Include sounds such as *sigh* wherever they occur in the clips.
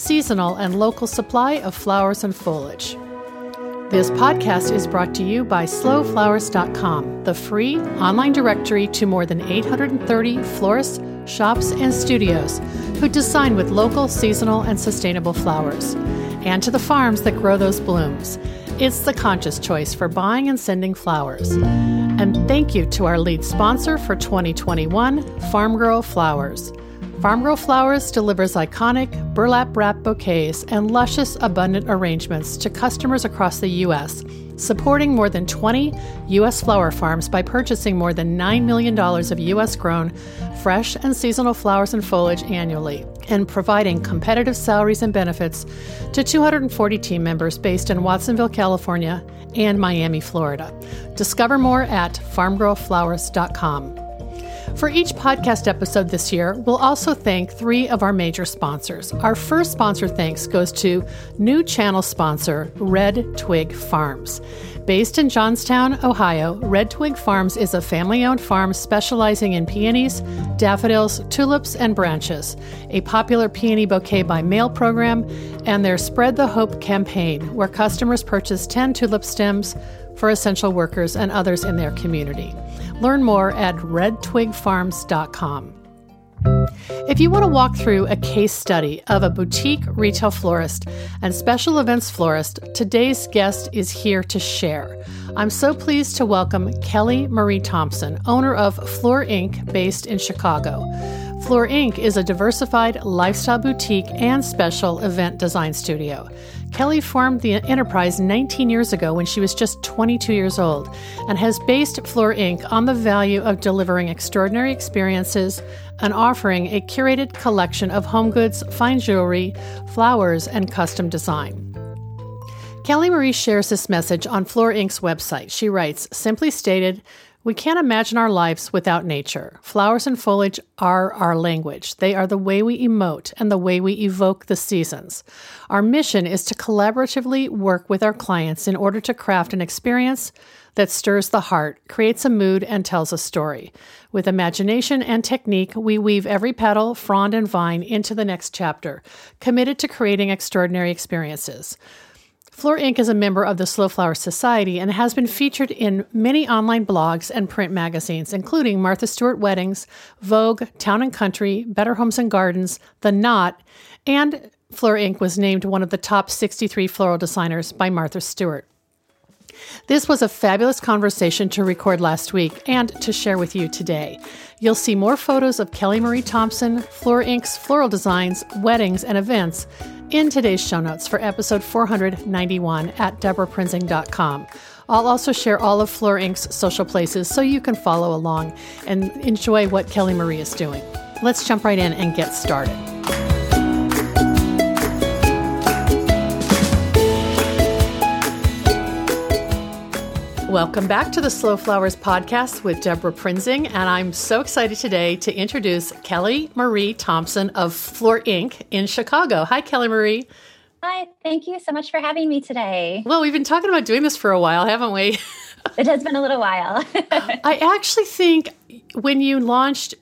seasonal, and local supply of flowers and foliage. This podcast is brought to you by slowflowers.com, the free online directory to more than 830 florists, shops, and studios who design with local, seasonal, and sustainable flowers, and to the farms that grow those blooms. It's the conscious choice for buying and sending flowers. And thank you to our lead sponsor for 2021, Farmgirl Flowers. Farmgirl Flowers delivers iconic burlap wrap bouquets and luscious, abundant arrangements to customers across the U.S., supporting more than 20 U.S. flower farms by purchasing more than $9 million of U.S. grown, fresh, and seasonal flowers and foliage annually, and providing competitive salaries and benefits to 240 team members based in Watsonville, California, and Miami, Florida. Discover more at farmgirlflowers.com. For each podcast episode this year, we'll also thank three of our major sponsors. Our first sponsor thanks goes to new channel sponsor, Red Twig Farms. Based in Johnstown, Ohio, Red Twig Farms is a family owned farm specializing in peonies, daffodils, tulips, and branches, a popular peony bouquet by mail program, and their Spread the Hope campaign, where customers purchase 10 tulip stems for essential workers and others in their community. Learn more at redtwigfarms.com. If you want to walk through a case study of a boutique retail florist and special events florist, today's guest is here to share. I'm so pleased to welcome Kelly Marie Thompson, owner of Fleur Inc., based in Chicago. Fleur Inc. is a diversified lifestyle boutique and special event design studio. Kelly formed the enterprise 19 years ago when she was just 22 years old and has based Fleur Inc. on the value of delivering extraordinary experiences and offering a curated collection of home goods, fine jewelry, flowers, and custom design. Kelly Marie shares this message on Fleur Inc.'s website. She writes, simply stated, we can't imagine our lives without nature. Flowers and foliage are our language. They are the way we emote and the way we evoke the seasons. Our mission is to collaboratively work with our clients in order to craft an experience that stirs the heart, creates a mood, and tells a story. With imagination and technique, we weave every petal, frond, and vine into the next chapter, committed to creating extraordinary experiences. Fleur Inc. is a member of the Slow Flower Society and has been featured in many online blogs and print magazines, including Martha Stewart Weddings, Vogue, Town and Country, Better Homes and Gardens, The Knot, and Fleur Inc. was named one of the top 63 floral designers by Martha Stewart. This was a fabulous conversation to record last week and to share with you today. You'll see more photos of Kelly Marie Thompson, Fleur Inc.'s floral designs, weddings, and events in today's show notes for episode 491 at debraprinzing.com. I'll also share all of Fleur Inc.'s social places so you can follow along and enjoy what Kelly Marie is doing. Let's jump right in and get started. Welcome back to the Slow Flowers podcast with Debra Prinzing, and I'm so excited today to introduce Kelly Marie Thompson of Fleur Inc. in Chicago. Hi, Kelly Marie. Hi, thank you so much for having me today. Well, we've been talking about doing this for a while, haven't we? *laughs* it has been a little while. *laughs* I actually think when you launched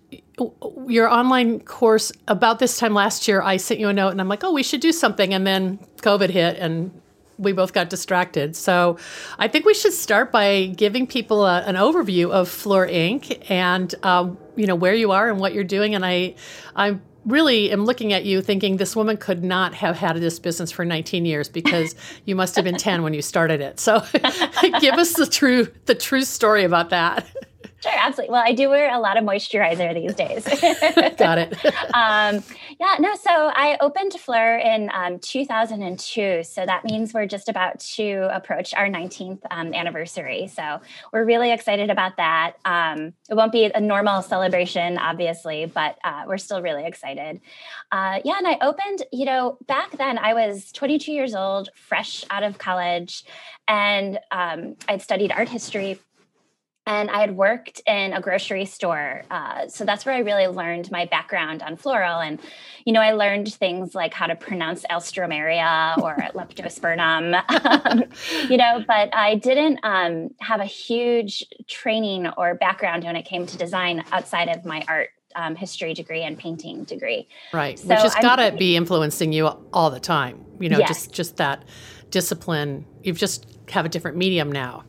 your online course about this time last year, I sent you a note and I'm like, oh, we should do something. And then COVID hit and we both got distracted. So I think we should start by giving people a, an overview of Fleur Inc. and um, you know where you are and what you're doing. And I, I really am looking at you thinking this woman could not have had this business for 19 years because *laughs* you must have been 10 when you started it. So *laughs* give us the true the true story about that. Sure, absolutely. Well, I do wear a lot of moisturizer these days. *laughs* Got it. *laughs* um, yeah, no. So I opened Fleur in um, 2002. So that means we're just about to approach our 19th um, anniversary. So we're really excited about that. Um, it won't be a normal celebration, obviously, but uh, we're still really excited. Uh, yeah, and I opened, you know, back then I was 22 years old, fresh out of college, and um, I'd studied art history and I had worked in a grocery store. Uh, so that's where I really learned my background on floral. And, you know, I learned things like how to pronounce Alstroemeria or *laughs* Leptospermum, *laughs* um, you know, but I didn't um, have a huge training or background when it came to design outside of my art um, history degree and painting degree. Right. So Which has got to *laughs* be influencing you all the time, you know, yes. just, just that discipline. You've just have a different medium now.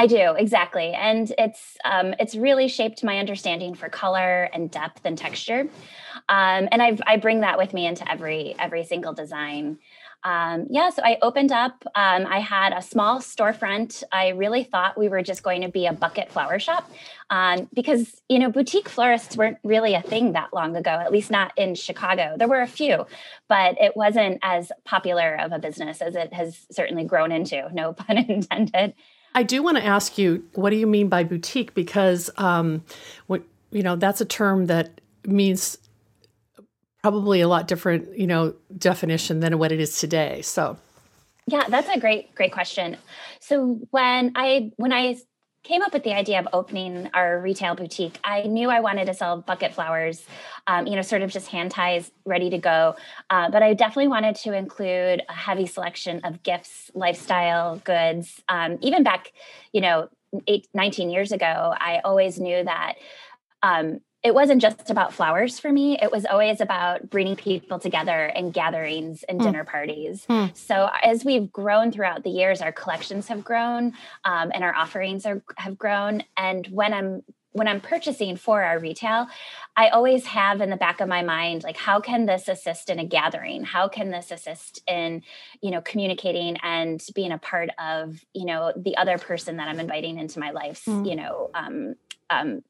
I do exactly, and it's um, it's really shaped my understanding for color and depth and texture, um, and I I bring that with me into every every single design. Um, yeah, so I opened up. Um, I had a small storefront. I really thought we were just going to be a bucket flower shop um, because you know boutique florists weren't really a thing that long ago. At least not in Chicago. There were a few, but it wasn't as popular of a business as it has certainly grown into. No *laughs* pun intended. I do want to ask you, what do you mean by boutique? Because um, what you know, that's a term that means probably a lot different, you know, definition than what it is today. So, yeah, that's a great, great question. So when I when I came up with the idea of opening our retail boutique, I knew I wanted to sell bucket flowers, um, you know, sort of just hand ties ready to go. Uh, but I definitely wanted to include a heavy selection of gifts, lifestyle goods. Um, even back, you know, eight, 19 years ago, I always knew that um, it wasn't just about flowers for me. It was always about bringing people together and gatherings and mm. dinner parties. Mm. So as we've grown throughout the years, our collections have grown um, and our offerings are, have grown. And when I'm when I'm purchasing for our retail, I always have in the back of my mind, like, how can this assist in a gathering? How can this assist in, you know, communicating and being a part of, you know, the other person that I'm inviting into my life, mm. you know, um, um,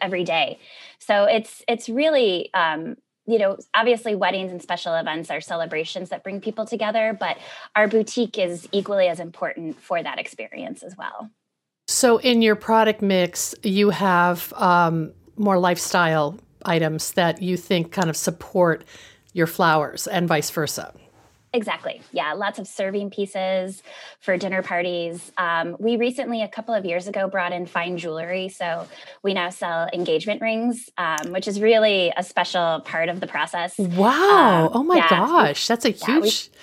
every day. So it's it's really um, you know obviously weddings and special events are celebrations that bring people together, but our boutique is equally as important for that experience as well. So in your product mix, you have um, more lifestyle items that you think kind of support your flowers and vice versa. Exactly. Yeah, lots of serving pieces for dinner parties. Um, we recently, a couple of years ago, brought in fine jewelry. So we now sell engagement rings, um, which is really a special part of the process. Wow. Um, oh my yeah, gosh. That's a huge. Yeah,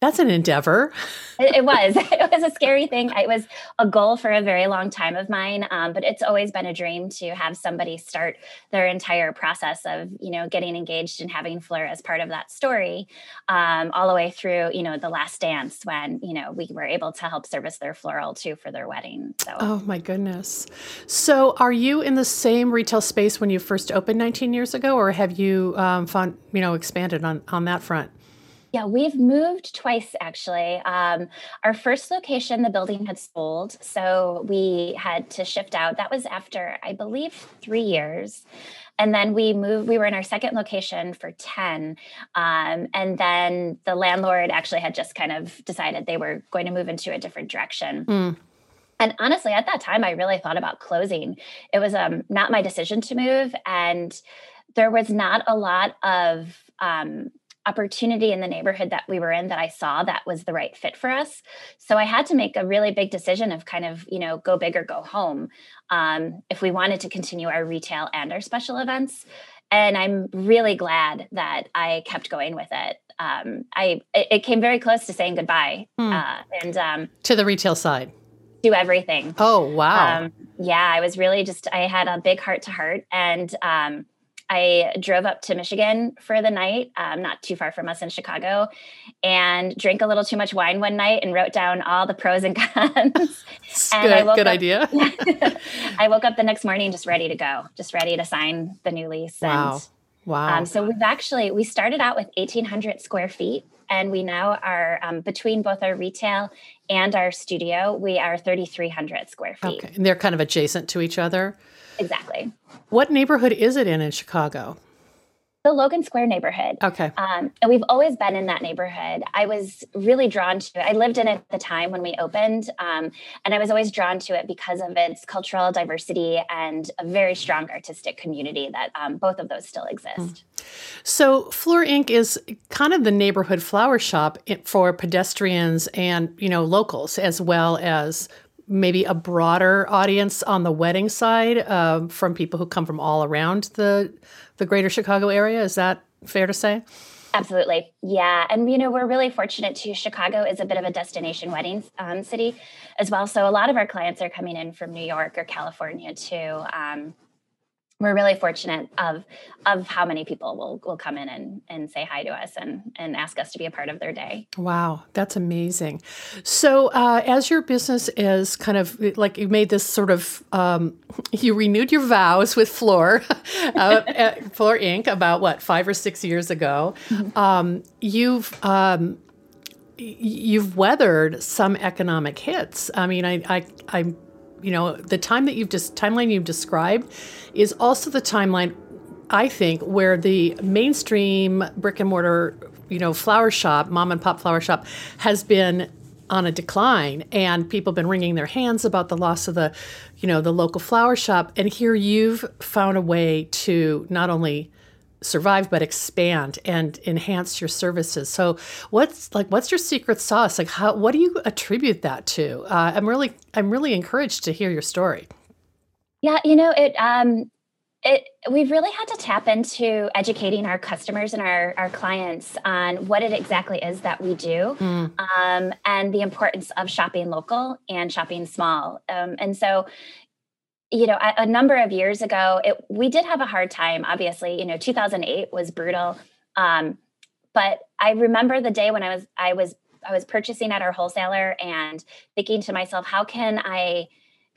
that's an endeavor. it, it, was. *laughs* It was a scary thing. It was a goal for a very long time of mine, um, but it's always been a dream to have somebody start their entire process of, you know, getting engaged and having Fleur as part of that story, um, all the way through, you know, the last dance when, you know, we were able to help service their floral too for their wedding. So. Oh my goodness. So, are you in the same retail space when you first opened 19 years ago, or have you um, found, you know, expanded on on that front? Yeah, we've moved twice actually. Um, our first location, the building had sold, so we had to shift out. That was after, I believe, three years. And then we moved, we were in our second location for 10. Um, and then the landlord actually had just kind of decided they were going to move into a different direction. Mm. And honestly, at that time, I really thought about closing. It was um, not my decision to move. And there was not a lot of um, opportunity in the neighborhood that we were in that I saw that was the right fit for us. So I had to make a really big decision of kind of, you know, go big or go home um, if we wanted to continue our retail and our special events. And I'm really glad that I kept going with it. Um, I it, came very close to saying goodbye, hmm. uh, and um, to the retail side do everything. Oh wow! Um, yeah, I was really just I had a big heart to heart, and um, I drove up to Michigan for the night, um, not too far from us in Chicago, and drank a little too much wine one night and wrote down all the pros and *laughs* cons. and good, I woke good up, idea. *laughs* I woke up the next morning just ready to go, just ready to sign the new lease. Wow. And, wow. Um, so we've actually we started out with 1,800 square feet and we now are um, between both our retail and our studio. We are 3,300 square feet. Okay, and they're kind of adjacent to each other. Exactly. What neighborhood is it in in Chicago? The Logan Square neighborhood. Okay. Um, and we've always been in that neighborhood. I was really drawn to it. I lived in it at the time when we opened, um, and I was always drawn to it because of its cultural diversity and a very strong artistic community that um, both of those still exist. Mm. So, Fleur Inc. is kind of the neighborhood flower shop for pedestrians and you know locals, as well as maybe a broader audience on the wedding side uh, from people who come from all around the the greater Chicago area. Is that fair to say? Absolutely. Yeah. And, you know, we're really fortunate too. Chicago is a bit of a destination wedding um, city as well. So a lot of our clients are coming in from New York or California too. Um, we're really fortunate of of how many people will will come in and and say hi to us and and ask us to be a part of their day. Wow, that's amazing. So, uh, as your business is kind of like you made this sort of um, you renewed your vows with Fleur, *laughs* uh, Fleur Inc. about what five or six years ago. Mm-hmm. Um, you've um, you've weathered some economic hits. I mean, I I I you know, the time that you've just timeline you've described is also the timeline I think where the mainstream brick and mortar, you know, flower shop, mom and pop flower shop has been on a decline and people have been wringing their hands about the loss of the, you know, the local flower shop. And here you've found a way to not only survive but expand and enhance your services. So what's like what's your secret sauce? Like how what do you attribute that to? Uh, i'm really i'm really encouraged to hear your story. Yeah you know it um it we've really had to tap into educating our customers and our, our clients on what it exactly is that we do mm. um, and the importance of shopping local and shopping small. Um, and so you know, a, a number of years ago, it, we did have a hard time. Obviously, you know, 2008 was brutal. Um, but I remember the day when I was I was I was purchasing at our wholesaler and thinking to myself, how can I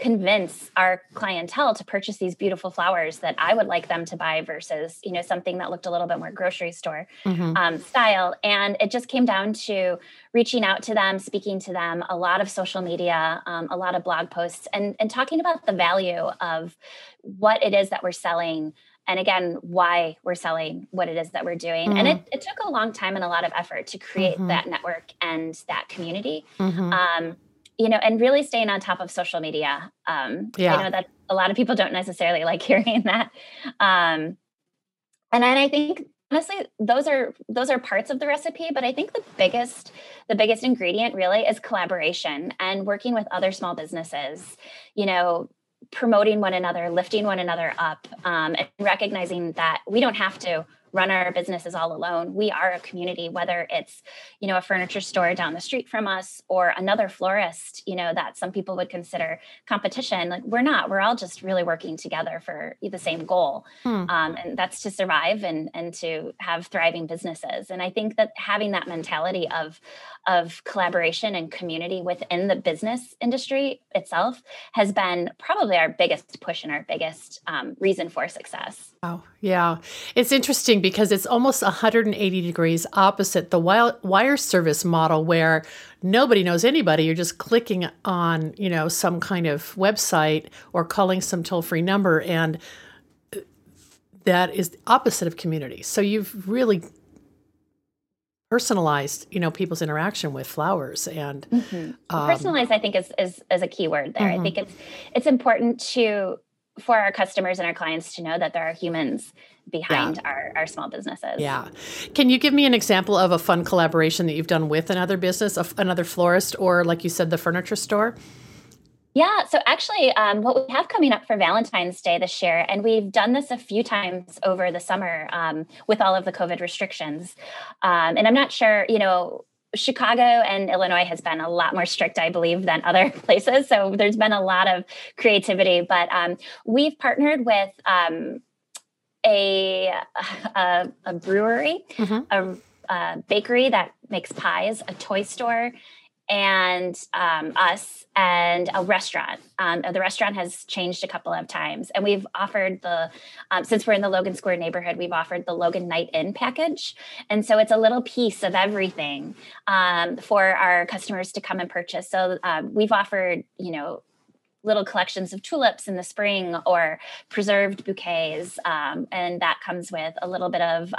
convince our clientele to purchase these beautiful flowers that I would like them to buy versus, you know, something that looked a little bit more grocery store mm-hmm. um, style. And it just came down to reaching out to them, speaking to them, a lot of social media, um, a lot of blog posts, and, and talking about the value of what it is that we're selling and again why we're selling what it is that we're doing mm-hmm. and it, it, took a long time and a lot of effort to create mm-hmm. that network and that community mm-hmm. um, you know, and really staying on top of social media. Um, yeah. I know that a lot of people don't necessarily like *laughs* hearing that. Um, and then I think honestly, those are those are parts of the recipe, but I think the biggest the biggest ingredient really is collaboration and working with other small businesses. You know, promoting one another, lifting one another up, um, and recognizing that we don't have to run our businesses all alone. We are a community, whether it's, you know, a furniture store down the street from us or another florist, you know, that some people would consider competition. Like we're not, we're all just really working together for the same goal. Hmm. Um, and that's to survive and, and to have thriving businesses. And I think that having that mentality of, of collaboration and community within the business industry itself has been probably our biggest push and our biggest um, reason for success. Oh, yeah. It's interesting because it's almost 180 degrees opposite the wire service model where nobody knows anybody. You're just clicking on, you know, some kind of website or calling some toll-free number and uh, that is the opposite of community. So you've really personalized you know people's interaction with flowers and mm-hmm. um, personalized i think is, is is a key word there mm-hmm. i think it's it's important to for our customers and our clients to know that there are humans behind yeah. our, our small businesses. Yeah. Can you give me an example of a fun collaboration that you've done with another business, another florist, or like you said, the furniture store? Yeah, so actually, um, what we have coming up for Valentine's Day this year, and we've done this a few times over the summer um, with all of the COVID restrictions. Um, and I'm not sure, you know, Chicago and Illinois has been a lot more strict, I believe, than other *laughs* places. So there's been a lot of creativity. But um, we've partnered with um, a, *laughs* a, a brewery, mm-hmm. a, a bakery that makes pies, a toy store, and um, us and a restaurant. Um, the restaurant has changed a couple of times, and we've offered the um, since we're in the Logan Square neighborhood, we've offered the Logan Night In package, and so it's a little piece of everything um, for our customers to come and purchase. So um, we've offered, you know, little collections of tulips in the spring or preserved bouquets. Um, and that comes with a little bit of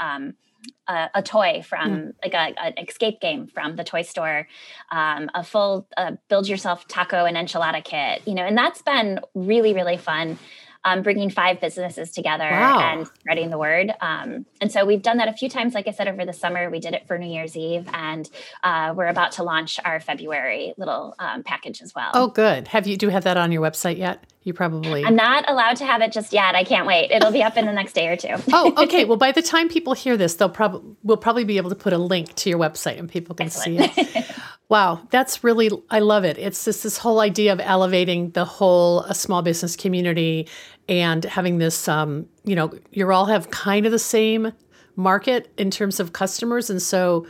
a, a, toy from mm. like a, an escape game from the toy store, um, a full uh, build yourself taco and enchilada kit, you know, and that's been really, really fun um, bringing five businesses together wow. and spreading the word. Um, and so we've done that a few times. Like I said, over the summer, we did it for New Year's Eve, and uh, we're about to launch our February little um, package as well. Oh, good. Have you do you have that on your website yet? You probably. I'm not allowed to have it just yet. I can't wait. It'll be up in the next day or two. *laughs* oh, okay. *laughs* Well, by the time people hear this, they'll probably we'll probably be able to put a link to your website and people can Excellent. see it. *laughs* Wow, that's really I love it. It's just this whole idea of elevating the whole a small business community and having this um, you know, you all have kind of the same market in terms of customers and so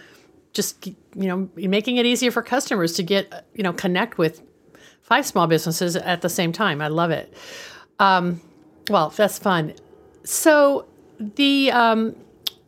just you know, making it easier for customers to get you know, connect with five small businesses at the same time. I love it. Um, well, that's fun. So the um,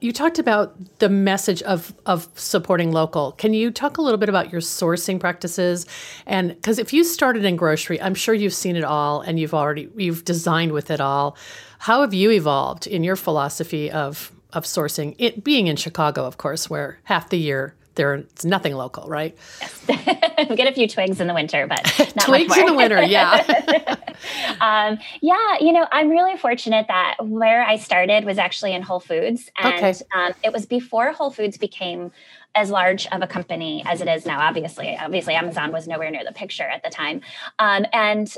you talked about the message of of supporting local. Can you talk a little bit about your sourcing practices? And because if you started in grocery, I'm sure you've seen it all and you've already you've designed with it all. How have you evolved in your philosophy of of sourcing? It being in Chicago, of course, where half the year there's nothing local, right? Yes. *laughs* we get a few twigs in the winter, but twigs in the winter, yeah. *laughs* *laughs* um, yeah, you know, I'm really fortunate that where I started was actually in Whole Foods, and okay. um, it was before Whole Foods became as large of a company as it is now. Obviously, obviously, Amazon was nowhere near the picture at the time, um, and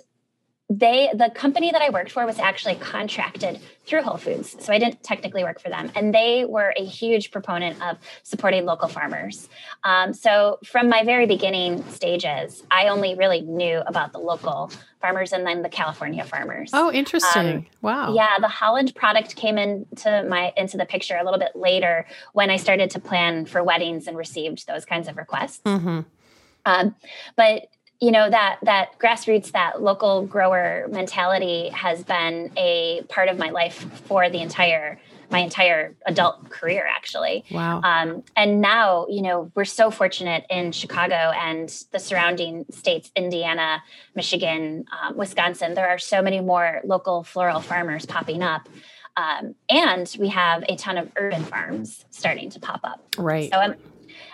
they the company that I worked for was actually contracted through Whole Foods. So I didn't technically work for them. And they were a huge proponent of supporting local farmers. Um, so from my very beginning stages, I only really knew about the local farmers and then the California farmers. Oh, interesting. Um, wow. Yeah, the Holland product came into my into the picture a little bit later when I started to plan for weddings and received those kinds of requests. Mm-hmm. Um, but you know that that grassroots that local grower mentality has been a part of my life for the entire my entire adult career actually. Wow. Um, and now you know we're so fortunate in chicago and the surrounding states indiana michigan um, wisconsin. There are so many more local floral farmers popping up. Um, and we have a ton of urban farms starting to pop up. Right. So i'm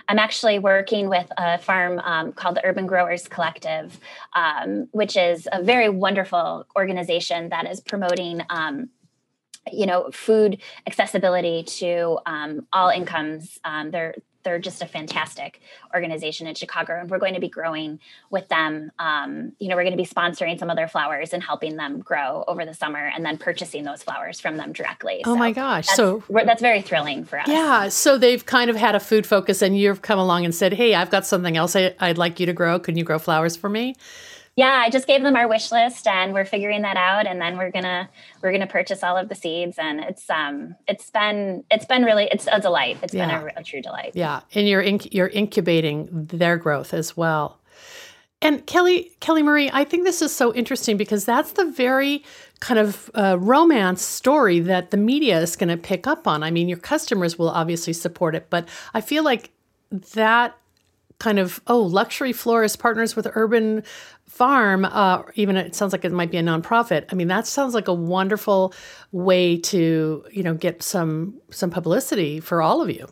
I'm actually working with a farm um, called the Urban Growers Collective, um, which is a very wonderful organization that is promoting. Um, you know, food accessibility to um, all incomes. Um, they're they're just a fantastic organization in Chicago, and we're going to be growing with them. Um, you know, we're going to be sponsoring some of their flowers and helping them grow over the summer, and then purchasing those flowers from them directly. Oh so my gosh! so that's very thrilling for us. Yeah. So they've kind of had a food focus, and you've come along and said, "Hey, I've got something else I, I'd like you to grow. Can you grow flowers for me?" Yeah i just gave them our wish list and we're figuring that out and then we're gonna we're gonna purchase all of the seeds and it's um it's been it's been really it's a delight. It's yeah. been a, a, true delight. Yeah and you're inc- you're incubating their growth as well. And kelly kelly marie i think this is so interesting because that's the very kind of uh, romance story that the media is going to pick up on. I mean your customers will obviously support it but i feel like that kind of oh luxury florist partners with urban farm uh, even it sounds like it might be a nonprofit. I mean that sounds like a wonderful way to you know get some some publicity for all of you.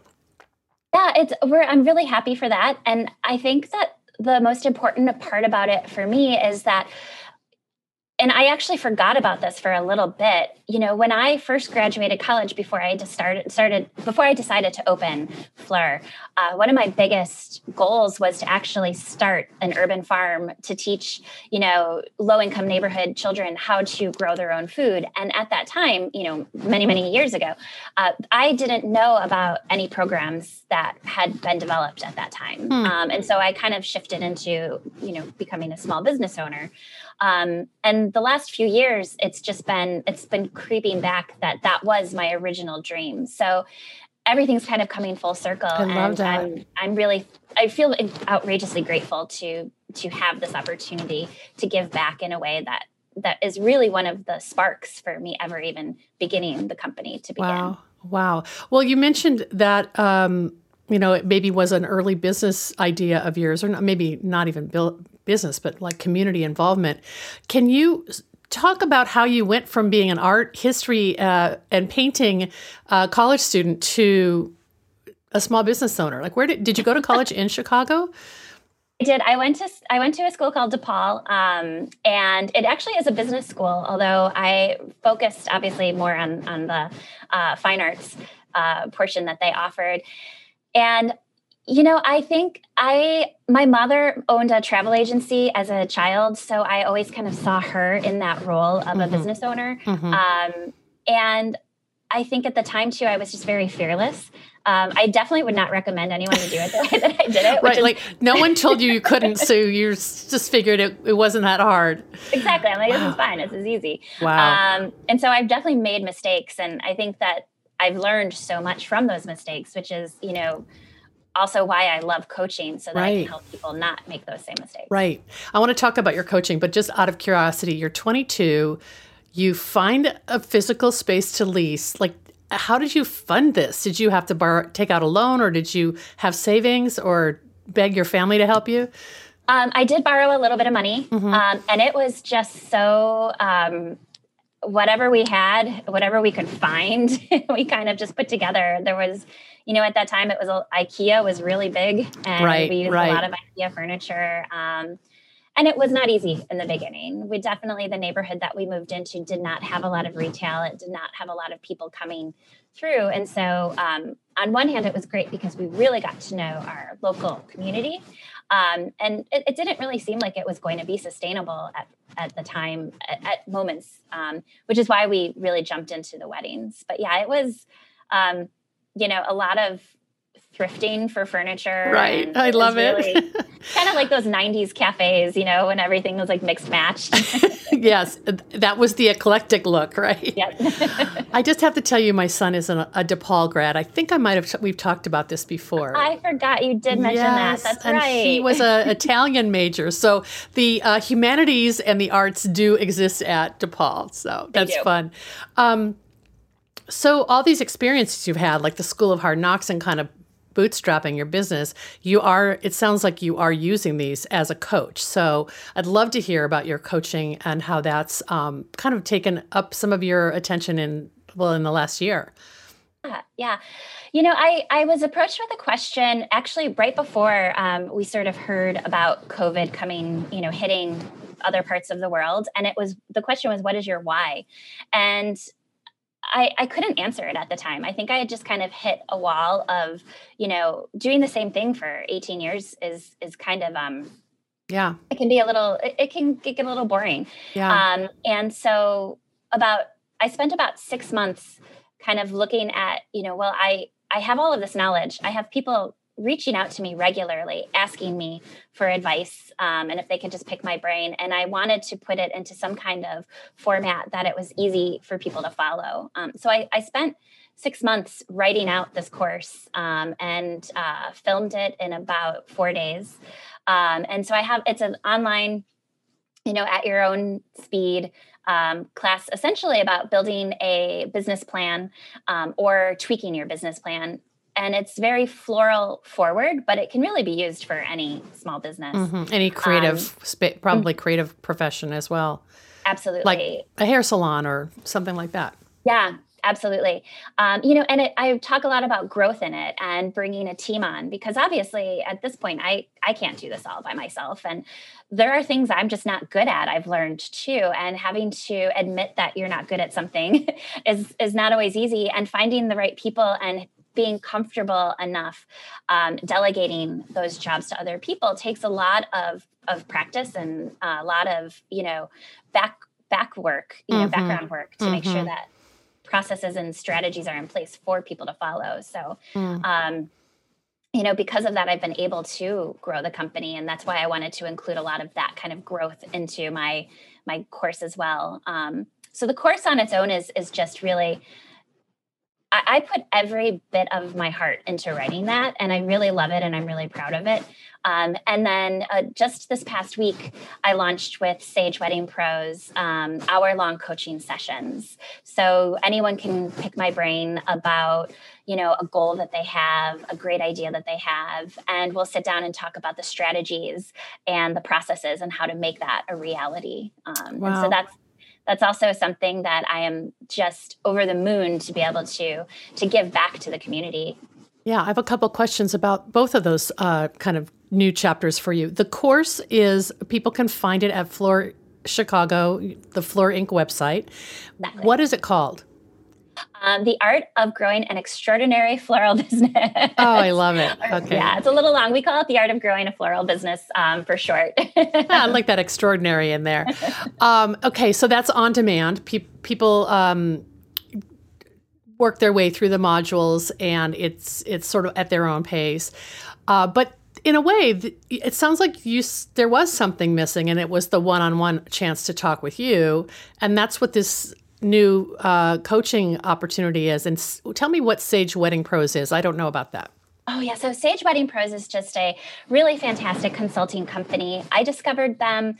Yeah it's we're i'm really happy for that. And i think that the most important part about it for me is that and I actually forgot about this for a little bit. You know, when I first graduated college, before I just started started before I decided to open Fleur, uh, one of my biggest goals was to actually start an urban farm to teach, you know, low income neighborhood children how to grow their own food. And at that time, you know, many many years ago, uh, I didn't know about any programs that had been developed at that time, hmm. um, and so I kind of shifted into, you know, becoming a small business owner. Um, and the last few years, it's just been it's been creeping back that that was my original dream. So everything's kind of coming full circle. I love and that. I'm, I'm really, I feel outrageously grateful to to have this opportunity to give back in a way that that is really one of the sparks for me ever even beginning the company to begin. Wow. Wow. Well, you mentioned that um, you know, it maybe was an early business idea of yours, or not, maybe not even business, but like community involvement. Can you talk about how you went from being an art history uh, and painting uh, college student to a small business owner? Like, where did did you go to college in Chicago? I did. I went to I went to a school called DePaul, um, and it actually is a business school. Although I focused obviously more on on the uh, fine arts uh, portion that they offered, and you know, I think I, my mother owned a travel agency as a child. So I always kind of saw her in that role of mm-hmm. a business owner. Mm-hmm. Um, and I think at the time too, I was just very fearless. Um, I definitely would not recommend anyone to do it the way that I did it. right, is- like no one told you you couldn't, so you just figured it, it wasn't that hard. Exactly. I'm like, this is fine. This is easy. Wow. Um, and so I've definitely made mistakes, and I think that I've learned so much from those mistakes, which is, you know, also why I love coaching so that right. I can help people not make those same mistakes. Right. I want to talk about your coaching, but just out of curiosity, you're 22, you find a physical space to lease. Like, how did you fund this? Did you have to borrow, take out a loan, or did you have savings, or beg your family to help you? Um, I did borrow a little bit of money, mm-hmm. um, and it was just so. Um, whatever we had, whatever we could find, *laughs* we kind of just put together. There was you know, at that time it was IKEA was really big, and right, we used right. a lot of IKEA furniture. Um, and it was not easy in the beginning. We definitely the neighborhood that we moved into did not have a lot of retail. It did not have a lot of people coming through, and so um, on one hand, it was great because we really got to know our local community. Um, and it, it, didn't really seem like it was going to be sustainable at, at the time, at, at moments, um, which is why we really jumped into the weddings. But yeah, it was um, you know, a lot of thrifting for furniture. Right. I love really it. *laughs* kind of like those 90s cafes, you know, when everything was like mixed matched. *laughs* yes. That was the eclectic look, right? Yes. *laughs* I just have to tell you, my son is a, a DePaul grad. I think I might have, we've talked about this before. I forgot you did mention yes, that. That's and right. He was an *laughs* Italian major. So the uh, humanities and the arts do exist at DePaul. So that's fun. Um, so all these experiences you've had, like the School of Hard Knocks and kind of bootstrapping your business, you are it sounds like you are using these as a coach. So I'd love to hear about your coaching and how that's um, kind of taken up some of your attention in well in the last year. Yeah, yeah. You know, I, I was approached with a question actually right before um, we sort of heard about COVID coming, you know, hitting other parts of the world. And it was the question was, what is your why? And I, I couldn't answer it at the time. I think I had just kind of hit a wall of, you know, doing the same thing for 18 years is is kind of um yeah. It can be a little it, it can get a little boring. Yeah. Um and so about I spent about 6 months kind of looking at, you know, well I I have all of this knowledge. I have people reaching out to me regularly, asking me for advice um, and if they could just pick my brain. And I wanted to put it into some kind of format that it was easy for people to follow. Um, so I, I, spent six months writing out this course um, and uh, filmed it in about four days. Um, and so I have it's an online, you know, at your own speed. Um, class essentially about building a business plan um, or tweaking your business plan and it's very floral forward, but it can really be used for any small business, mm-hmm. any creative, um, spa- probably creative profession as well. Absolutely, like a hair salon or something like that. Yeah, absolutely. Um, you know, and it, I talk a lot about growth in it and bringing a team on because obviously at this point I I can't do this all by myself, and there are things I'm just not good at. I've learned too, and having to admit that you're not good at something *laughs* is is not always easy. And finding the right people and being comfortable enough um, delegating those jobs to other people takes a lot of of practice and a lot of you know back back work you know mm-hmm. background work to mm-hmm. make sure mm-hmm. that processes and strategies are in place for people to follow so mm. um, you know because of that i've been able to grow the company and that's why i wanted to include a lot of that kind of growth into my my course as well um, so the course on its own is is just really I, I, put every bit of my heart into writing that, and I really love it, and I'm really proud of it. Um, and then uh, just this past week, I launched with Sage Wedding Pros um, hour long coaching sessions. So anyone can pick my brain about you know a goal that they have a great idea that they have and we'll sit down and talk about the strategies and the processes and how to make that a reality um, wow. and so that's that's also something that I am just over the moon to be able to to give back to the community. Yeah, I have a couple questions about both of those uh, kind of new chapters for you. The course is people can find it at Fleur Chicago, the Fleur Inc. website. Exactly. What is it called? Um, the art of growing an extraordinary floral *laughs* business. oh, I love it. Okay. Yeah, it's a little long. We call it the art of growing a floral business um, for short. *laughs* yeah, I like that extraordinary in there. Um, okay, so that's on demand. Pe- people um, work their way through the modules, and it's it's sort of at their own pace. Uh, but in a way, it sounds like you there was something missing, and it was the one-on-one chance to talk with you, and that's what this new uh, coaching opportunity is. And s- tell me what Sage Wedding Pros is. I don't know about that. Oh, yeah. So Sage Wedding Pros is just a really fantastic consulting company. I discovered them.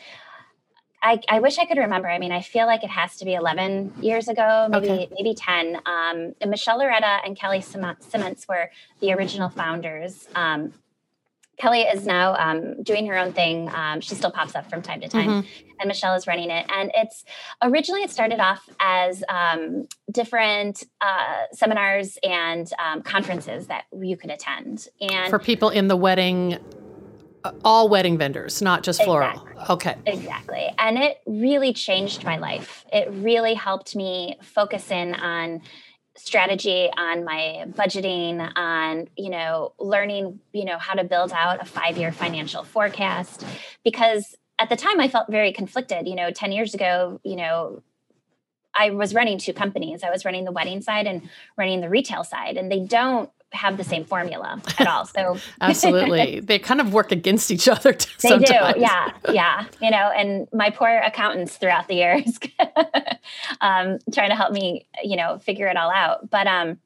I, I wish I could remember. I mean, I feel like it has to be 11 years ago, maybe okay. maybe 10. Um, Michelle Loretta and Kelly Simmons were the original founders. Um, Kelly is now um, doing her own thing. Um, she still pops up from time to time, mm-hmm. And Michelle is running it. And it's originally it started off as um, different uh, seminars and um, conferences that you could attend. And for people in the wedding, uh, all wedding vendors, not just floral. Exactly. Okay, exactly. And it really changed my life. It really helped me focus in on strategy on my budgeting on you know learning you know how to build out a 5 year financial forecast because at the time I felt very conflicted you know 10 years ago you know I was running two companies I was running the wedding side and running the retail side and they don't have the same formula at all. So *laughs* absolutely, they kind of work against each other. *laughs* They sometimes. do, yeah, yeah. You know, and my poor accountants throughout the years, *laughs* um, trying to help me, you know, figure it all out. But um,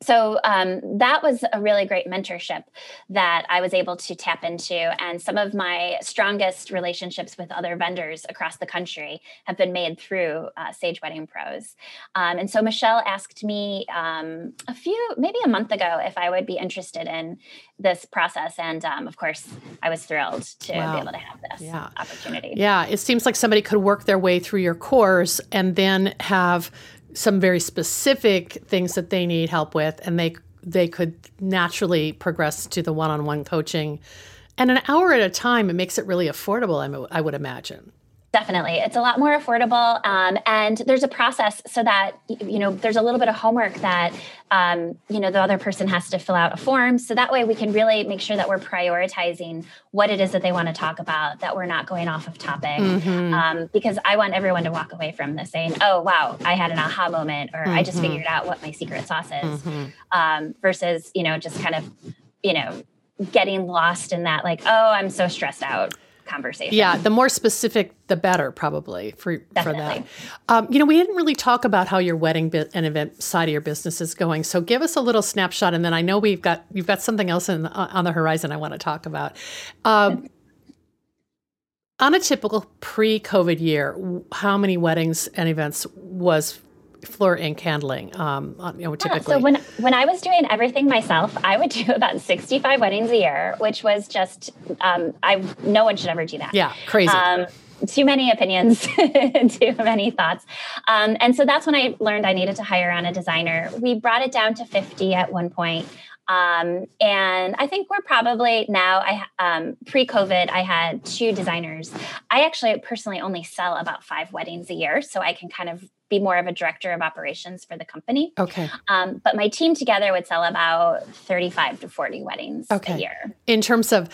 so um, that was a really great mentorship that I was able to tap into. And some of my strongest relationships with other vendors across the country have been made through uh, Sage Wedding Pros. Um, and so Michelle asked me um, a few, maybe a month ago, if I would be interested in this process. And um, of course, I was thrilled to wow. be able to have this yeah. opportunity. Yeah, it seems like somebody could work their way through your course and then have some very specific things that they need help with, and they they could naturally progress to the one-on-one coaching. And an hour at a time, it makes it really affordable. I, I would imagine. Definitely. It's a lot more affordable. Um, and there's a process so that, you know, there's a little bit of homework that, um, you know, the other person has to fill out a form. So that way we can really make sure that we're prioritizing what it is that they want to talk about, that we're not going off of topic. Mm-hmm. Um, because I want everyone to walk away from this saying, oh, wow, I had an aha moment, or mm-hmm. I just mm-hmm. figured out what my secret sauce is, mm-hmm. Um, versus, you know, just kind of, you know, getting lost in that, like, oh, I'm so stressed out conversation. Yeah, the more specific, the better, probably for Definitely. for that. Um, you know, we didn't really talk about how your wedding bi- and event side of your business is going. So give us a little snapshot, and then I know we've got you've got something else in, uh, on the horizon I want to talk about. Um, on a typical pre-COVID year, how many weddings and events was Fleur Inc. handling? Um, you know, typically. Yeah, so when when I was doing everything myself, I would do *laughs* about sixty five weddings a year, which was just um, I no one should ever do that. Yeah, crazy. Um, too many opinions, *laughs* too many thoughts. Um, and so that's when I learned I needed to hire on a designer. We brought it down to 50 at one point. Um, and I think we're probably now. I um, pre-COVID, I had two designers. I actually personally only sell about five weddings a year, so I can kind of be more of a director of operations for the company. Okay. Um, but my team together would sell about thirty-five to forty weddings okay. a year. In terms of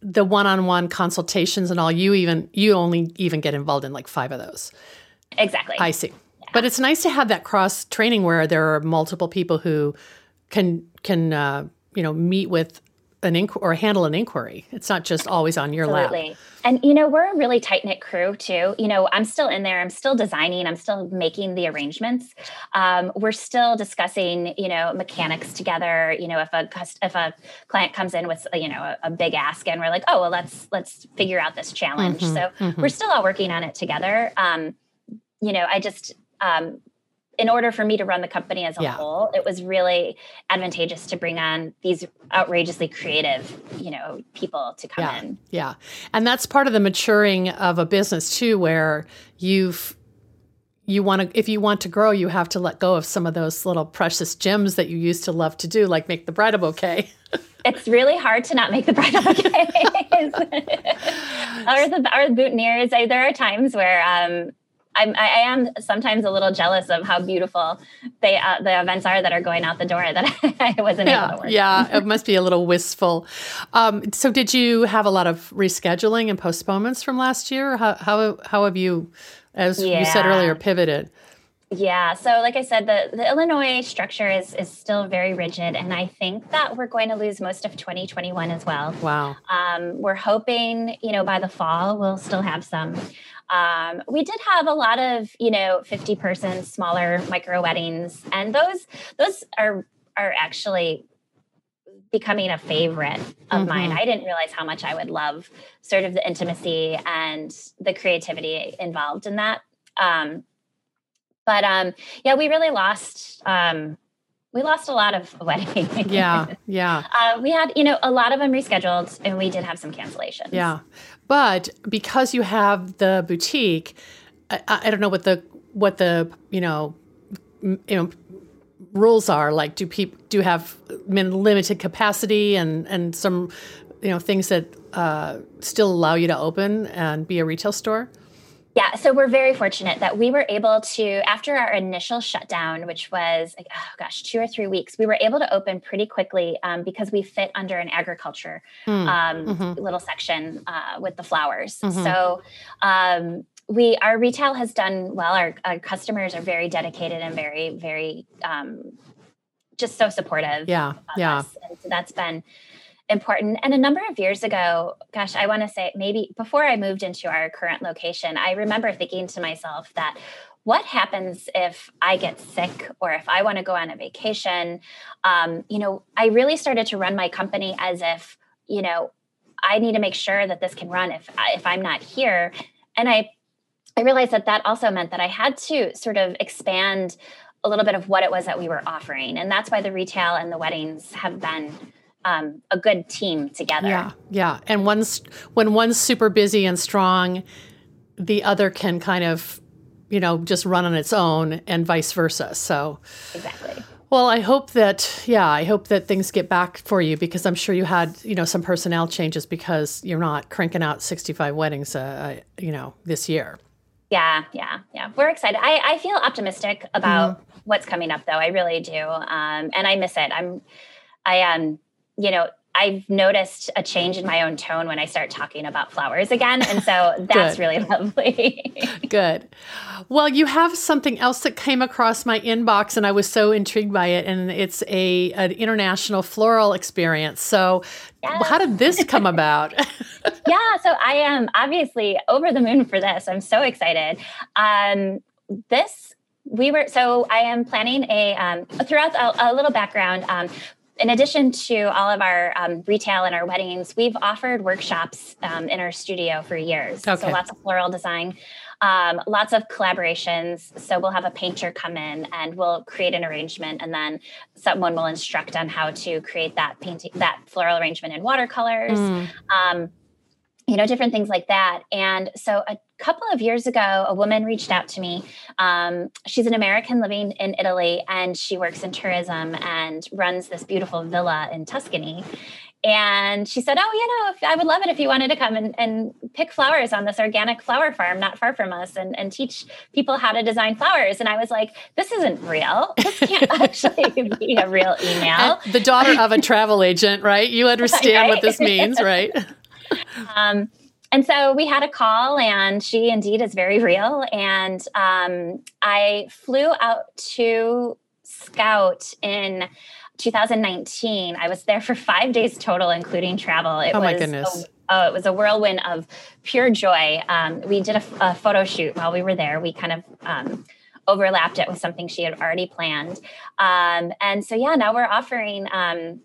the one-on-one consultations and all, you even you only even get involved in like five of those. Exactly. I see. Yeah. But it's nice to have that cross training where there are multiple people who can can uh, you know meet with an inqu- or handle an inquiry. It's not just always on your Absolutely. lap. And you know, we're a really tight knit crew too. You know, I'm still in there. I'm still designing. I'm still making the arrangements. Um, we're still discussing, you know, mechanics together. You know, if a if a client comes in with you know a, a big ask, and we're like, oh well, let's let's figure out this challenge. Mhm, so mhm. we're still all working on it together. Um, you know, I just um, in order for me to run the company as a Yeah. whole, it was really advantageous to bring on these outrageously creative, you know, people to come Yeah. in. Yeah. And that's part of the maturing of a business too, where you've you want to if you want to grow, you have to let go of some of those little precious gems that you used to love to do, like make the bridal bouquet. *laughs* It's really hard to not make the bridal bouquets *laughs* or the or the boutonnieres. There are times where um, I'm, I I am sometimes a little jealous of how beautiful they uh, the events are that are going out the door that *laughs* I wasn't able to work. yeah, it must be a little wistful. Um, so, did you have a lot of rescheduling and postponements from last year? How how how have you, as you said earlier, pivoted? Yeah. So, like I said, the, the Illinois structure is is still very rigid, and I think that we're going to lose most of 2021 as well. Wow. Um, we're hoping, you know, by the fall we'll still have some. Um, we did have a lot of, you know, 50 person smaller micro weddings, and those those are are actually becoming a favorite of mine. Mhm. I didn't realize how much I would love sort of the intimacy and the creativity involved in that. Um, but um, yeah, we really lost. Um, we lost a lot of *laughs* weddings. Yeah, yeah. Uh, we had, you know, a lot of them rescheduled, and we did have some cancellations. Yeah, but because you have the boutique, I, I don't know what the what the you know m- you know rules are. Like, do people do have min- limited capacity and and some you know things that uh, still allow you to open and be a retail store? Yeah. So we're very fortunate that we were able to, after our initial shutdown, which was, like, oh gosh, two or three weeks, we were able to open pretty quickly um, because we fit under an agriculture Hmm. um, Mhm. little section uh, with the flowers. Mhm. So um, we, our retail has done well. Our, our customers are very dedicated and very, very um, just so supportive. Yeah, yeah. us. And so that's been important. And a number of years ago, gosh, I want to say maybe before I moved into our current location, I remember thinking to myself that what happens if I get sick or if I want to go on a vacation? Um, you know, I really started to run my company as if, you know, I need to make sure that this can run if if I'm not here. And I I realized that that also meant that I had to sort of expand a little bit of what it was that we were offering. And that's why the retail and the weddings have been um, a good team together. Yeah, yeah. And one's when one's super busy and strong, the other can kind of, you know, just run on its own, and vice versa. So, Exactly. well, I hope that, yeah, I hope that things get back for you because I'm sure you had, you know, some personnel changes because you're not cranking out 65 weddings, uh, you know, this year. Yeah, yeah, yeah. We're excited. I, I feel optimistic about Mm-hmm. what's coming up, though. I really do, um, and I miss it. I'm, I um, you know, I've noticed a change in my own tone when I start talking about flowers again, and so *laughs* that's really lovely. *laughs* Good. Well, you have something else that came across my inbox, and I was so intrigued by it. And it's a an international floral experience. So, how did this come *laughs* about? yeah, so I am obviously over the moon for this. I'm so excited. Um, this we were so I am planning a um, throughout a, a little background. Um, in addition to all of our um, retail and our weddings, we've offered workshops um, in our studio for years. Okay. So lots of floral design, um, lots of collaborations. So we'll have a painter come in and we'll create an arrangement, and then someone will instruct on how to create that painting, that floral arrangement in watercolors Mm, um, you know, different things like that. And so a couple of years ago, a woman reached out to me. Um, she's an American living in Italy and she works in tourism and runs this beautiful villa in Tuscany. And she said, Oh, you know, if, I would love it if you wanted to come and, and pick flowers on this organic flower farm not far from us and, and teach people how to design flowers. And I was like, This isn't real. This can't *laughs* actually be a real email. and the daughter *laughs* of a travel agent, right? You understand what this means, right? *laughs* Um, and so we had a call, and she indeed is very real. And um, I flew out to Scout in 2019. I was there for five days total, including travel. It oh my goodness. A, oh, it was a whirlwind of pure joy. Um, we did a, a, photo shoot while we were there. We kind of um, overlapped it with something she had already planned. Um, and so, yeah, now we're offering um,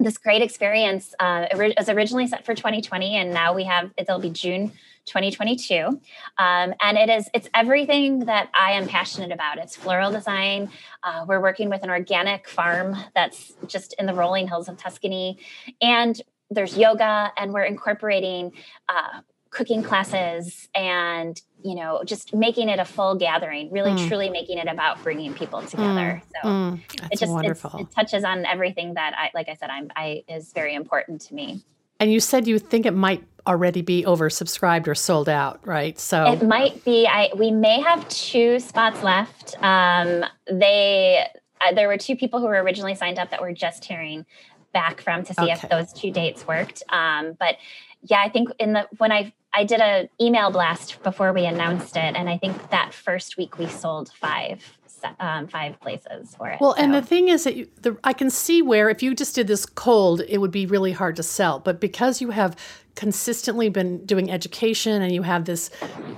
this great experience. Uh, was originally set for 2020, and now we have it'll be June 2022 um, and it is it's everything that i am passionate about. It's floral design. Uh, we're working with an organic farm that's just in the rolling hills of tuscany. And there's yoga and we're incorporating uh, cooking classes and you know just making it a full gathering really mm. truly making it about bringing people together mm. so mm. it just it touches on everything that i like i said i'm i is very important to me and you said you think it might already be oversubscribed or sold out right so it might be i we may have two spots left um they uh, there were two people who were originally signed up that were just hearing back from to see okay. if those two dates worked um but yeah i think in the when i I did an email blast before we announced it, and I think that first week we sold five um, five places for it. Well, so. and the thing is that you, the, I can see where if you just did this cold, it would be really hard to sell. But because you have consistently been doing education and you have this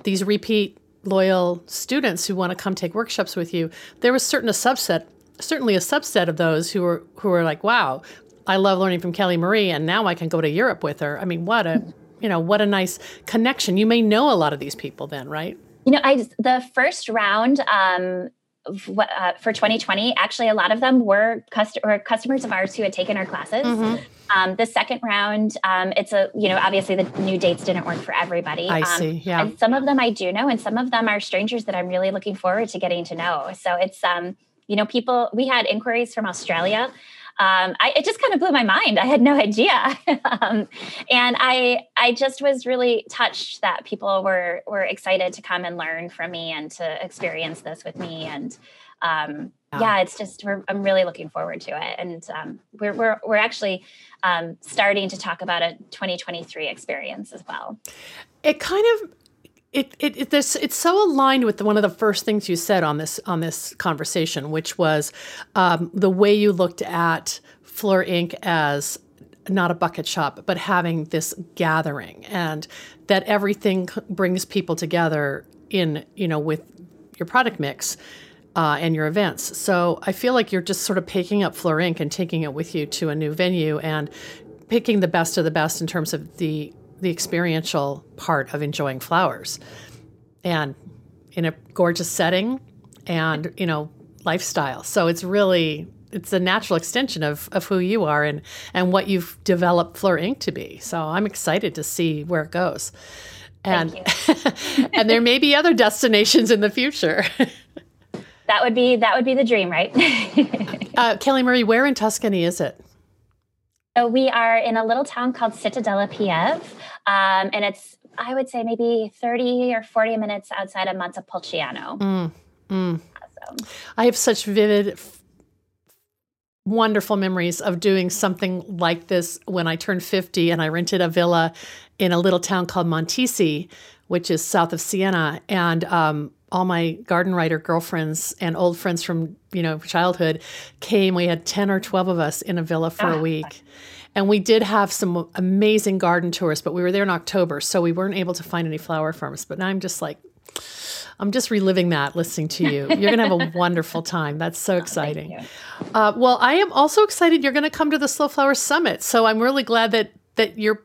these repeat loyal students who want to come take workshops with you, there was certain a subset, certainly a subset of those who were who were like, wow. I love learning from Kelly Marie, and now I can go to Europe with her. I mean, what a you know, what a nice connection. You may know a lot of these people then, right? You know, I the first round um, uh, for 2020, actually, a lot of them were cust- or customers of ours who had taken our classes. Mm-hmm. Um, the second round, um, it's a you know obviously the new dates didn't work for everybody. I um, see. Yeah. And some of them I do know, and some of them are strangers that I'm really looking forward to getting to know. So it's um you know people we had inquiries from Australia um, I, it just kind of blew my mind. I had no idea, *laughs* um, and I I just was really touched that people were were excited to come and learn from me and to experience this with me. And um, yeah. yeah. it's just I'm really looking forward to it. And um, we're we're we're actually um, starting to talk about a 2023 experience as well. It kind of it, it, it this, it's so aligned with the, one of the first things you said on this on this conversation, which was um, the way you looked at Fleur Inc. as not a bucket shop, but having this gathering, and that everything brings people together in you know with your product mix uh, and your events. So I feel like you're just sort of picking up Fleur Inc. and taking it with you to a new venue and picking the best of the best in terms of the the experiential part of enjoying flowers. And in a gorgeous setting and you know lifestyle. So it's really it's a natural extension of, of who you are and and what you've developed Fleur Inc. to be. So i'm excited to see where it goes. And *laughs* and there may be other destinations in the future. That would be that would be the dream right? *laughs* Uh, kelly marie where in tuscany is it so we are in a little town called Città della Pieve, um, and it's I would say maybe thirty or forty minutes outside of Montepulciano. Mm, mm. I have such vivid, wonderful memories of doing something like this when I turned fifty, and I rented a villa in a little town called Montisi, which is south of Siena, and um, all my garden writer girlfriends and old friends from you know childhood came. We had 10 or 12 of us in a villa for ah. a week. And we did have some amazing garden tours but we were there in october so we weren't able to find any flower farms. But now i'm just like i'm just reliving that listening to you. You're going to have a *laughs* wonderful time. That's so oh, exciting. oh, uh, well i am also excited you're going to come to the slow flower summit so i'm really glad that that you're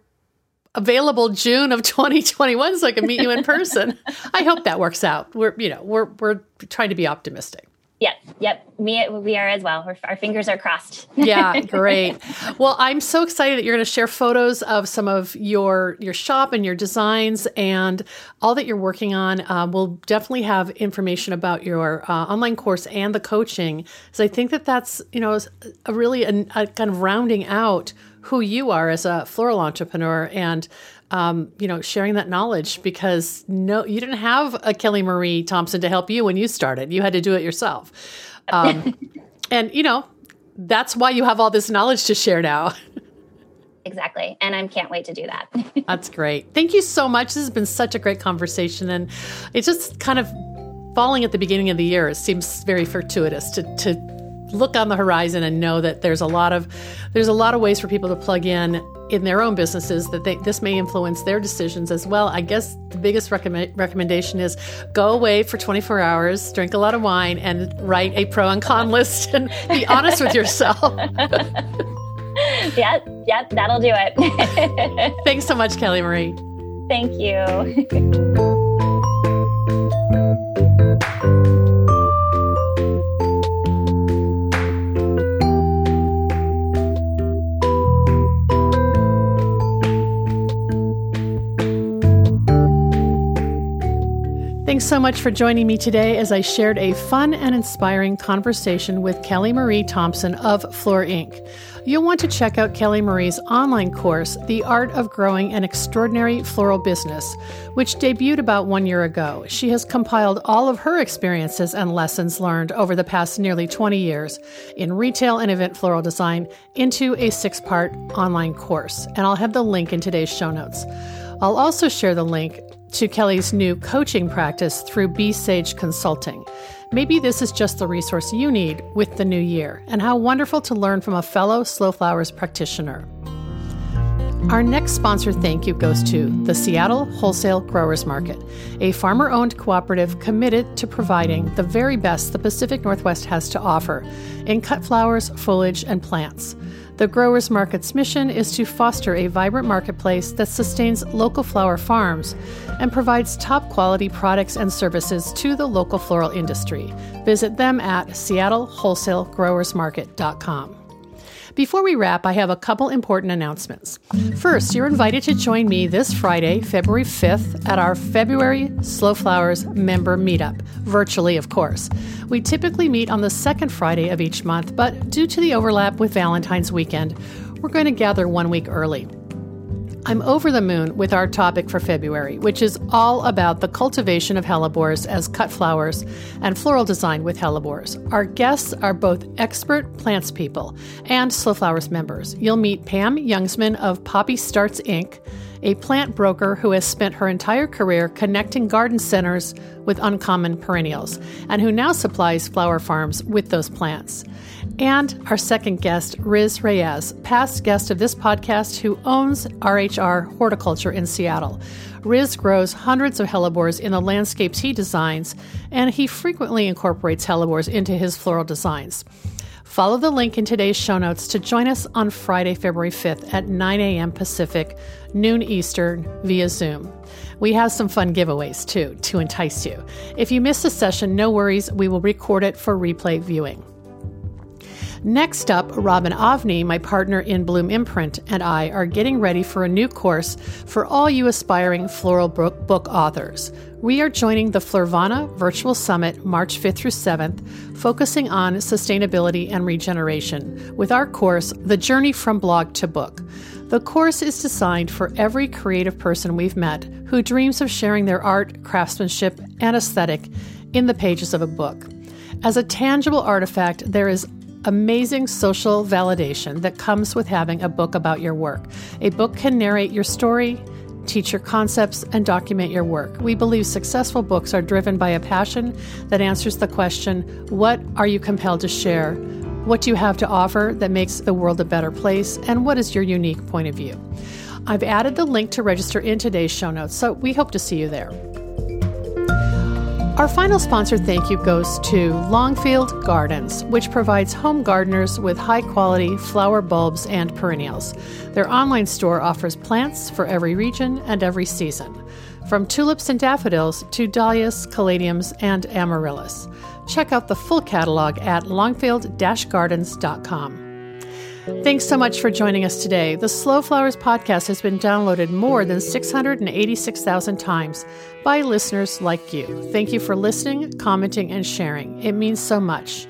available June of *laughs* 2021 so I can meet you in *laughs* person. I hope that works out. We're, you know, we're, we're trying to be optimistic. Yep, yep. We, we are as well. We're, our fingers are crossed. *laughs* yeah, great. Well, I'm so excited that you're going to share photos of some of your your shop and your designs and all that you're working on. Um, we'll definitely have information about your uh, online course and the coaching, So I think that that's you know a really a, a kind of rounding out who you are as a floral entrepreneur and um, you know sharing that knowledge because no you didn't have a kelly marie thompson to help you when you started. You had to do it yourself. Um, *laughs* and you know that's why you have all this knowledge to share now. Exactly. And i can't wait to do that. *laughs* That's great. Thank you so much. This has been such a great conversation and it's just kind of falling at the beginning of the year. It seems very fortuitous to, to look on the horizon and know that there's a lot of there's a lot of ways for people to plug in in their own businesses that they, this may influence their decisions as well. I guess the biggest recommend, recommendation is go away for 24 hours, drink a lot of wine, and write a pro and con list *laughs* and be honest with yourself. *laughs* yep, yep, that'll do it. *laughs* Thanks so much, Kelly Marie. Thank you. Thanks so much for joining me today as I shared a fun and inspiring conversation with Kelly Marie Thompson of Fleur Inc. You'll want to check out Kelly Marie's online course, The Art of Growing an Extraordinary Floral Business, which debuted about one year ago. She has compiled all of her experiences and lessons learned over the past nearly 20 years in retail and event floral design into a six part online course. And I'll have the link in today's show notes. I'll also share the link to Kelly's new coaching practice through B Sage Consulting. Maybe this is just the resource you need with the new year, and how wonderful to learn from a fellow Slow Flowers practitioner. Our next sponsor thank you goes to the Seattle Wholesale Growers Market, a farmer owned cooperative committed to providing the very best the Pacific Northwest has to offer in cut flowers, foliage, and plants. The Growers Market's mission is to foster a vibrant marketplace that sustains local flower farms and provides top quality products and services to the local floral industry. Visit them at seattlewholesalegrowersmarket.com. Before we wrap, I have a couple important announcements. First, you're invited to join me this Friday, February 5th, at our February Slow Flowers member meetup, virtually, of course. We typically meet on the second Friday of each month, but due to the overlap with Valentine's weekend, we're going to gather one week early. I'm over the moon with our topic for February, which is all about the cultivation of hellebores as cut flowers and floral design with hellebores. Our guests are both expert plants people and Slow Flowers members. You'll meet Pam Youngsman of Poppy Starts Inc., a plant broker who has spent her entire career connecting garden centers with uncommon perennials and who now supplies flower farms with those plants. And our second guest, Riz Reyes, past guest of this podcast who owns RHR Horticulture in Seattle. Riz grows hundreds of hellebores in the landscapes he designs, and he frequently incorporates hellebores into his floral designs. Follow the link in today's show notes to join us on Friday, February 5th at 9 a.m. Pacific, noon Eastern, via Zoom. We have some fun giveaways too to entice you. If you miss a session, no worries, we will record it for replay viewing. Next up, Robin Avni, my partner in Bloom Imprint, and I are getting ready for a new course for all you aspiring floral book, book authors. We are joining the Florvana Virtual Summit March 5th through 7th, focusing on sustainability and regeneration, with our course, The Journey from Blog to Book. The course is designed for every creative person we've met who dreams of sharing their art, craftsmanship, and aesthetic in the pages of a book. As a tangible artifact, there is amazing social validation that comes with having a book about your work. A book can narrate your story, teach your concepts, and document your work. We believe successful books are driven by a passion that answers the question what are you compelled to share? What do you have to offer that makes the world a better place? And what is your unique point of view? I've added the link to register in today's show notes, so we hope to see you there. Our final sponsor thank you goes to Longfield Gardens, which provides home gardeners with high quality flower bulbs and perennials. Their online store offers plants for every region and every season, from tulips and daffodils to dahlias, caladiums, and amaryllis. Check out the full catalog at longfield gardens.com. Thanks so much for joining us today. The Slow Flowers podcast has been downloaded more than 686,000 times by listeners like you. Thank you for listening, commenting, and sharing. It means so much.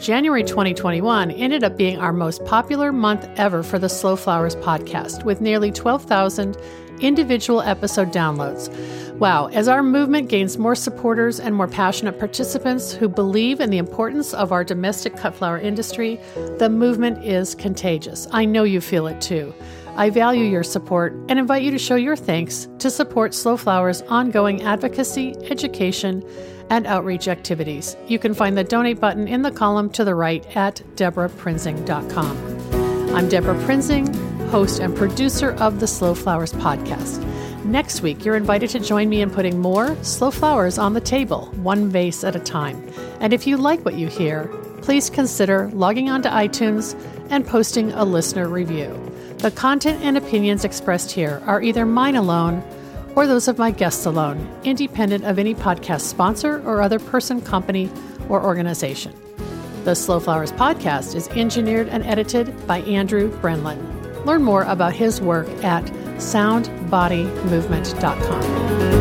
January 2021 ended up being our most popular month ever for the Slow Flowers podcast, with nearly 12,000 individual episode downloads. Wow, as our movement gains more supporters and more passionate participants who believe in the importance of our domestic cut flower industry, the movement is contagious. I know you feel it too. I value your support and invite you to show your thanks to support Slow Flowers' ongoing advocacy, education, and outreach activities. You can find the donate button in the column to the right at debraprinzing.com. I'm Debra Prinzing, host and producer of the Slow Flowers podcast. Next week, you're invited to join me in putting more slow flowers on the table, one vase at a time. And if you like what you hear, please consider logging onto iTunes and posting a listener review. The content and opinions expressed here are either mine alone or those of my guests alone, independent of any podcast sponsor or other person, company, or organization. The Slow Flowers podcast is engineered and edited by Andrew Brenlin. Learn more about his work at soundbodymovement.com.